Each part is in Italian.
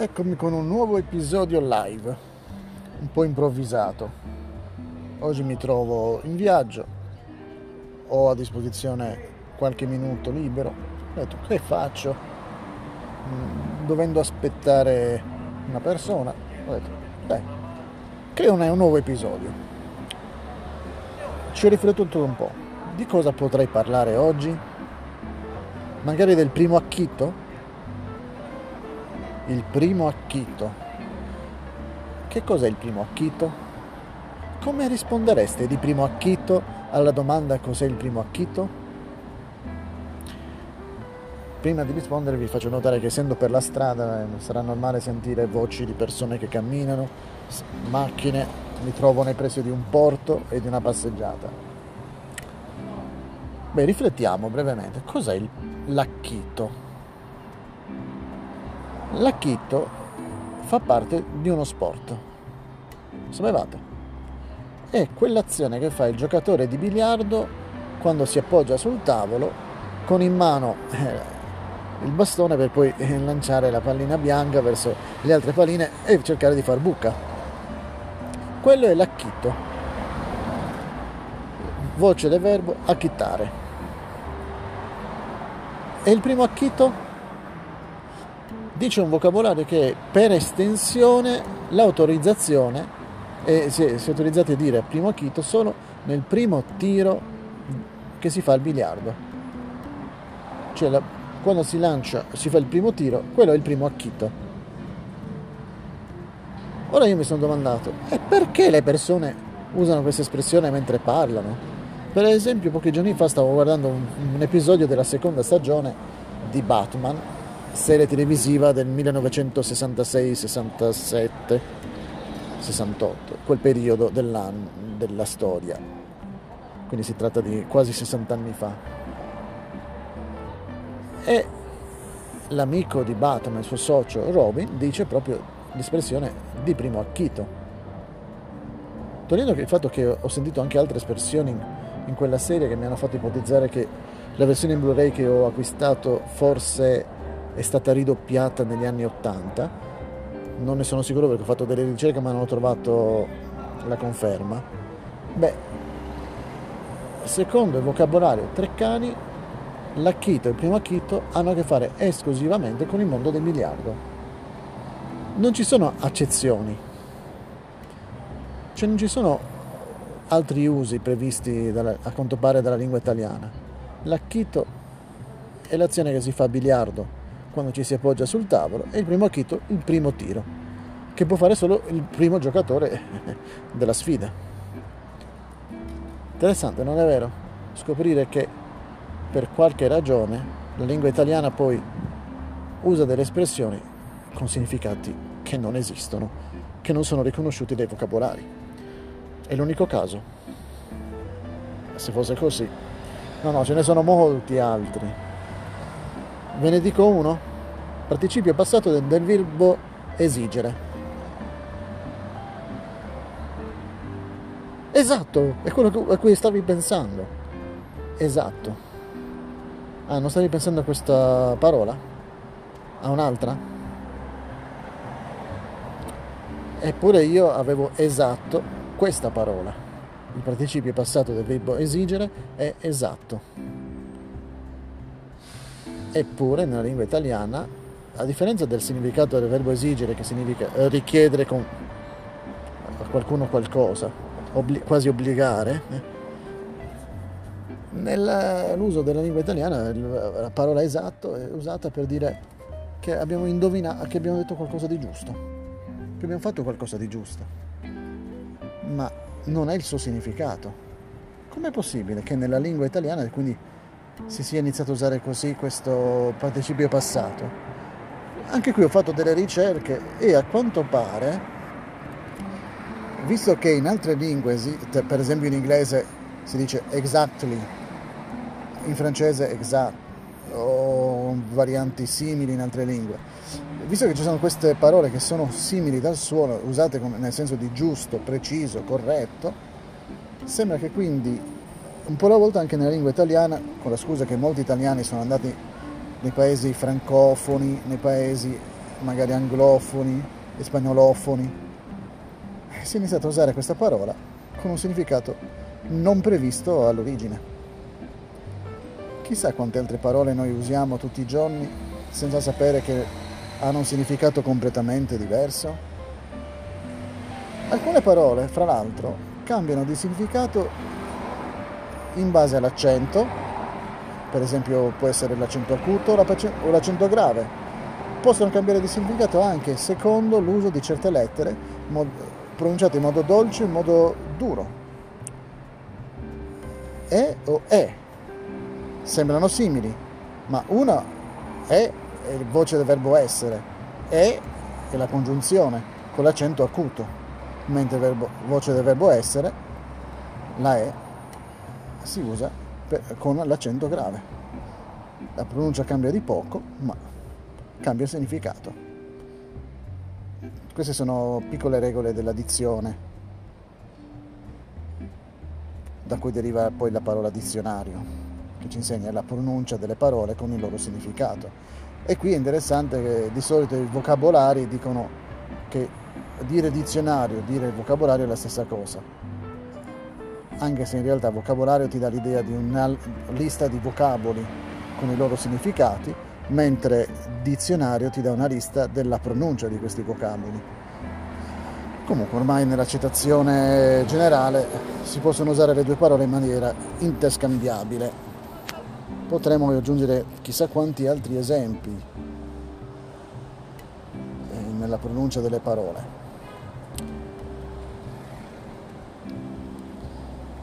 Eccomi con un nuovo episodio live, un po' improvvisato. Oggi mi trovo in viaggio, ho a disposizione qualche minuto libero. Ho detto, che faccio? Mm, dovendo aspettare una persona, ho detto, beh, creo un nuovo episodio. Ci ho riflettuto un po'. Di cosa potrei parlare oggi? Magari del primo acchitto? Il primo acchito. Che cos'è il primo acchito? Come rispondereste di primo acchito alla domanda cos'è il primo acchito? Prima di rispondere vi faccio notare che essendo per la strada eh, sarà normale sentire voci di persone che camminano, macchine, mi trovo nei pressi di un porto e di una passeggiata. Beh, riflettiamo brevemente, cos'è l'acchito? L'acchitto fa parte di uno sport. Sapevate? È quell'azione che fa il giocatore di biliardo quando si appoggia sul tavolo con in mano eh, il bastone per poi eh, lanciare la pallina bianca verso le altre palline e cercare di far buca. Quello è l'acchitto. Voce del verbo acchittare. E il primo acchitto? Dice un vocabolario che per estensione l'autorizzazione e si è, si è autorizzati a dire primo acchito solo nel primo tiro che si fa al biliardo. Cioè la, quando si lancia, si fa il primo tiro, quello è il primo acchito. Ora io mi sono domandato, e perché le persone usano questa espressione mentre parlano? Per esempio, pochi giorni fa stavo guardando un, un episodio della seconda stagione di Batman serie televisiva del 1966, 67, 68, quel periodo della storia. Quindi si tratta di quasi 60 anni fa. E l'amico di Batman, il suo socio Robin, dice proprio l'espressione di primo acchito. Togliendo il fatto che ho sentito anche altre espressioni in quella serie che mi hanno fatto ipotizzare che la versione in Blu-ray che ho acquistato forse è stata ridoppiata negli anni 80, non ne sono sicuro perché ho fatto delle ricerche ma non ho trovato la conferma. Beh, secondo il vocabolario Treccani, l'acchito e il primo acchito hanno a che fare esclusivamente con il mondo del miliardo. Non ci sono accezioni, cioè non ci sono altri usi previsti dalla, a quanto pare dalla lingua italiana. L'acchito è l'azione che si fa a biliardo quando ci si appoggia sul tavolo e il primo acchito il primo tiro, che può fare solo il primo giocatore della sfida. Interessante, non è vero? Scoprire che per qualche ragione la lingua italiana poi usa delle espressioni con significati che non esistono, che non sono riconosciuti dai vocabolari. È l'unico caso. Se fosse così. No, no, ce ne sono molti altri. Ve ne dico uno? Participio passato del, del verbo esigere. Esatto, è quello a cui stavi pensando. Esatto. Ah, non stavi pensando a questa parola? A un'altra? Eppure io avevo esatto questa parola. Il participio passato del verbo esigere è esatto. Eppure nella lingua italiana, a differenza del significato del verbo esigere, che significa richiedere a qualcuno qualcosa, obli- quasi obbligare, eh, nell'uso della lingua italiana la parola esatto è usata per dire che abbiamo indovinato, che abbiamo detto qualcosa di giusto, che abbiamo fatto qualcosa di giusto, ma non è il suo significato. Com'è possibile che nella lingua italiana, quindi si sia iniziato a usare così questo participio passato. Anche qui ho fatto delle ricerche e a quanto pare, visto che in altre lingue, per esempio in inglese si dice exactly, in francese exact, o varianti simili in altre lingue, visto che ci sono queste parole che sono simili dal suono, usate nel senso di giusto, preciso, corretto, sembra che quindi un po' alla volta anche nella lingua italiana, con la scusa che molti italiani sono andati nei paesi francofoni, nei paesi magari anglofoni e spagnolofoni, si è iniziato a usare questa parola con un significato non previsto all'origine. Chissà quante altre parole noi usiamo tutti i giorni senza sapere che hanno un significato completamente diverso. Alcune parole, fra l'altro, cambiano di significato in base all'accento, per esempio può essere l'accento acuto o l'accento grave. Possono cambiare di significato anche secondo l'uso di certe lettere pronunciate in modo dolce o in modo duro. E o è sembrano simili, ma una è il voce del verbo essere, e è la congiunzione con l'accento acuto, mentre verbo, voce del verbo essere, la E, si usa per, con l'accento grave. La pronuncia cambia di poco, ma cambia il significato. Queste sono piccole regole della dizione, da cui deriva poi la parola dizionario che ci insegna la pronuncia delle parole con il loro significato. E qui è interessante che di solito i vocabolari dicono che dire dizionario, dire vocabolario è la stessa cosa, anche se in realtà vocabolario ti dà l'idea di una lista di vocaboli con i loro significati, mentre dizionario ti dà una lista della pronuncia di questi vocaboli. Comunque ormai nell'accettazione generale si possono usare le due parole in maniera interscambiabile potremmo aggiungere chissà quanti altri esempi eh, nella pronuncia delle parole.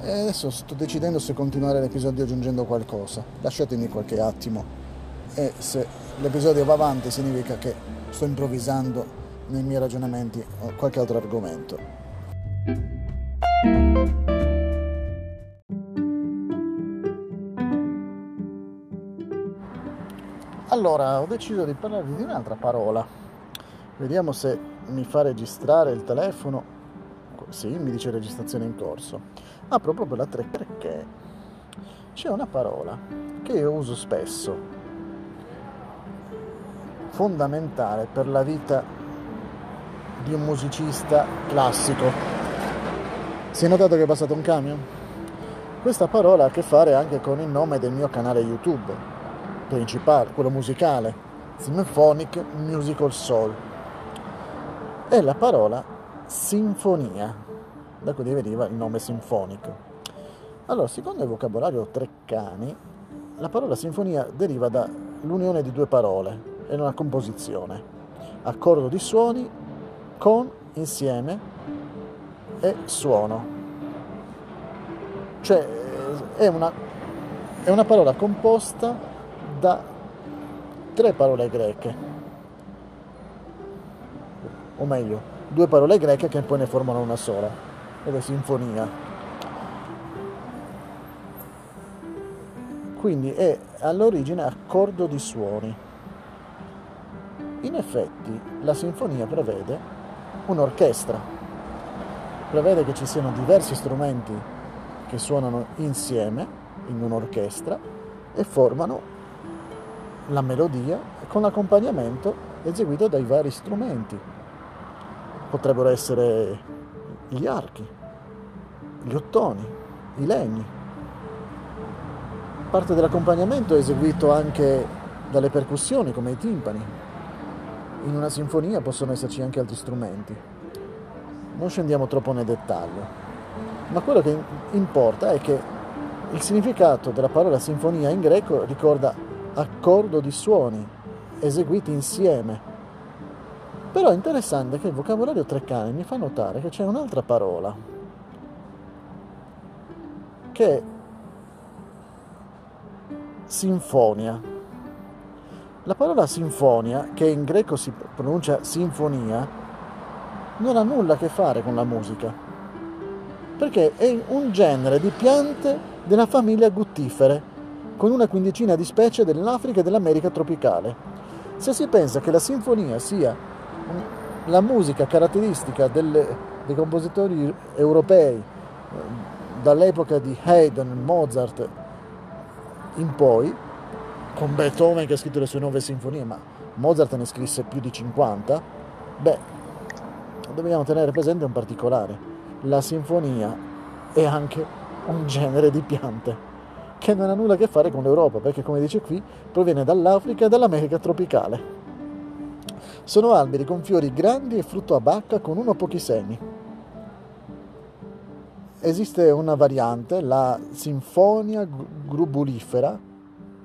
E adesso sto decidendo se continuare l'episodio aggiungendo qualcosa. Lasciatemi qualche attimo e se l'episodio va avanti significa che sto improvvisando nei miei ragionamenti qualche altro argomento. Allora, ho deciso di parlarvi di un'altra parola. Vediamo se mi fa registrare il telefono. Sì, mi dice registrazione in corso. Apro proprio la 3 perché c'è una parola che io uso spesso, fondamentale per la vita di un musicista classico. Si è notato che è passato un camion? Questa parola ha a che fare anche con il nome del mio canale YouTube principale, quello musicale, Symphonic Musical Soul, è la parola sinfonia, da cui deriva il nome sinfonico. Allora, secondo il vocabolario Treccani, la parola sinfonia deriva dall'unione di due parole e una composizione, accordo di suoni con, insieme e suono. Cioè è una, è una parola composta da tre parole greche, o meglio, due parole greche che poi ne formano una sola, ed è sinfonia. Quindi è all'origine accordo di suoni. In effetti la sinfonia prevede un'orchestra, prevede che ci siano diversi strumenti che suonano insieme in un'orchestra e formano la melodia con l'accompagnamento eseguito dai vari strumenti. Potrebbero essere gli archi, gli ottoni, i legni. Parte dell'accompagnamento è eseguito anche dalle percussioni come i timpani. In una sinfonia possono esserci anche altri strumenti. Non scendiamo troppo nel dettaglio, ma quello che importa è che il significato della parola sinfonia in greco ricorda accordo di suoni eseguiti insieme. Però è interessante che il vocabolario Treccani mi fa notare che c'è un'altra parola che è sinfonia. La parola sinfonia, che in greco si pronuncia sinfonia, non ha nulla a che fare con la musica, perché è un genere di piante della famiglia guttifere con una quindicina di specie dell'Africa e dell'America tropicale. Se si pensa che la sinfonia sia la musica caratteristica delle, dei compositori europei dall'epoca di Haydn, Mozart in poi, con Beethoven che ha scritto le sue nove sinfonie, ma Mozart ne scrisse più di 50, beh, dobbiamo tenere presente un particolare. La sinfonia è anche un genere di piante che non ha nulla a che fare con l'Europa, perché come dice qui, proviene dall'Africa e dall'America tropicale. Sono alberi con fiori grandi e frutto a bacca con uno o pochi semi. Esiste una variante, la Sinfonia globulifera,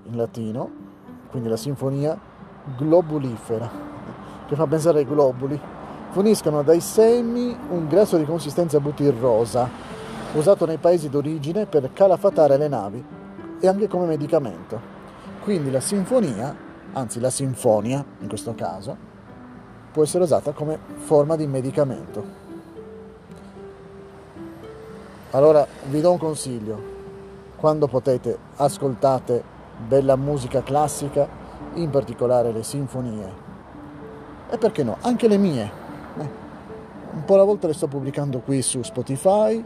in latino, quindi la sinfonia globulifera, che fa pensare ai globuli. Forniscono dai semi un grasso di consistenza butirrosa, usato nei paesi d'origine per calafatare le navi e anche come medicamento. Quindi la sinfonia, anzi la sinfonia in questo caso, può essere usata come forma di medicamento. Allora vi do un consiglio, quando potete ascoltate bella musica classica, in particolare le sinfonie, e perché no, anche le mie. Eh, un po' alla volta le sto pubblicando qui su Spotify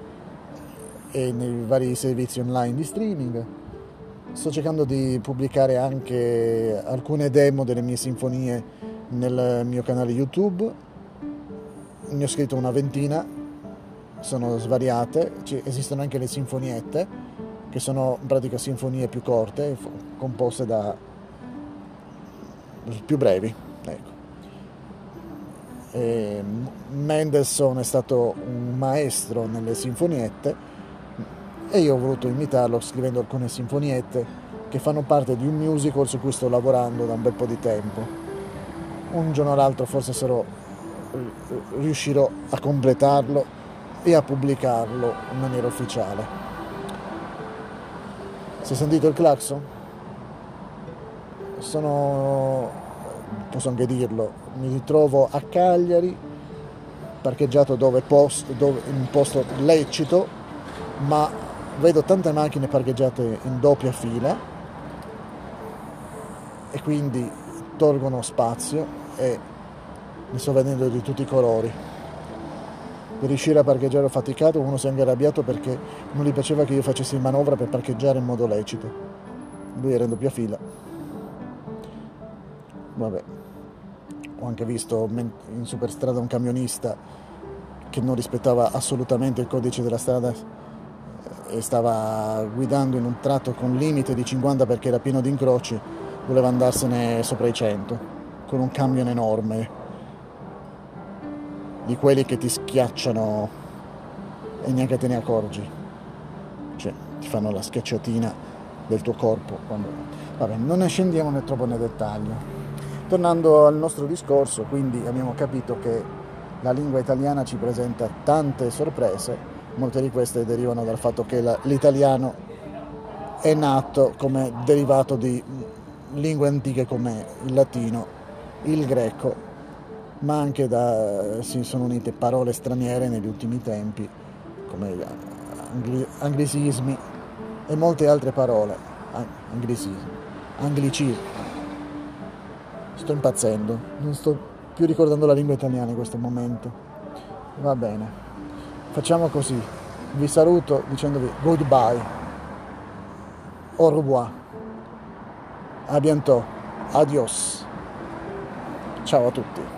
e nei vari servizi online di streaming Sto cercando di pubblicare anche alcune demo delle mie sinfonie nel mio canale YouTube. Ne ho scritto una ventina, sono svariate, esistono anche le sinfoniette, che sono in pratica sinfonie più corte, composte da più brevi. Ecco. Mendelssohn è stato un maestro nelle sinfoniette e io ho voluto imitarlo scrivendo alcune sinfoniette che fanno parte di un musical su cui sto lavorando da un bel po' di tempo. Un giorno o l'altro forse sarò, riuscirò a completarlo e a pubblicarlo in maniera ufficiale. Si è sentito il clacson? Sono, posso anche dirlo, mi ritrovo a Cagliari, parcheggiato dove posto, dove, in un posto lecito, ma vedo tante macchine parcheggiate in doppia fila e quindi tolgono spazio e ne sto vedendo di tutti i colori. Per riuscire a parcheggiare ho faticato, uno si è anche arrabbiato perché non gli piaceva che io facessi manovra per parcheggiare in modo lecito. Lui era in doppia fila. Vabbè, ho anche visto in superstrada un camionista che non rispettava assolutamente il codice della strada e stava guidando in un tratto con limite di 50 perché era pieno di incroci, voleva andarsene sopra i 100 con un camion enorme di quelli che ti schiacciano e neanche te ne accorgi, cioè ti fanno la schiacciatina del tuo corpo. Quando... Vabbè, non ne scendiamo né troppo nel dettaglio. Tornando al nostro discorso, quindi abbiamo capito che la lingua italiana ci presenta tante sorprese molte di queste derivano dal fatto che la, l'italiano è nato come derivato di lingue antiche come il latino, il greco, ma anche da, si sono unite parole straniere negli ultimi tempi come angli, anglicismi e molte altre parole, anglicismi, anglicismi. Sto impazzendo, non sto più ricordando la lingua italiana in questo momento. Va bene. Facciamo così, vi saluto dicendovi goodbye, au revoir, a bientôt, adios, ciao a tutti.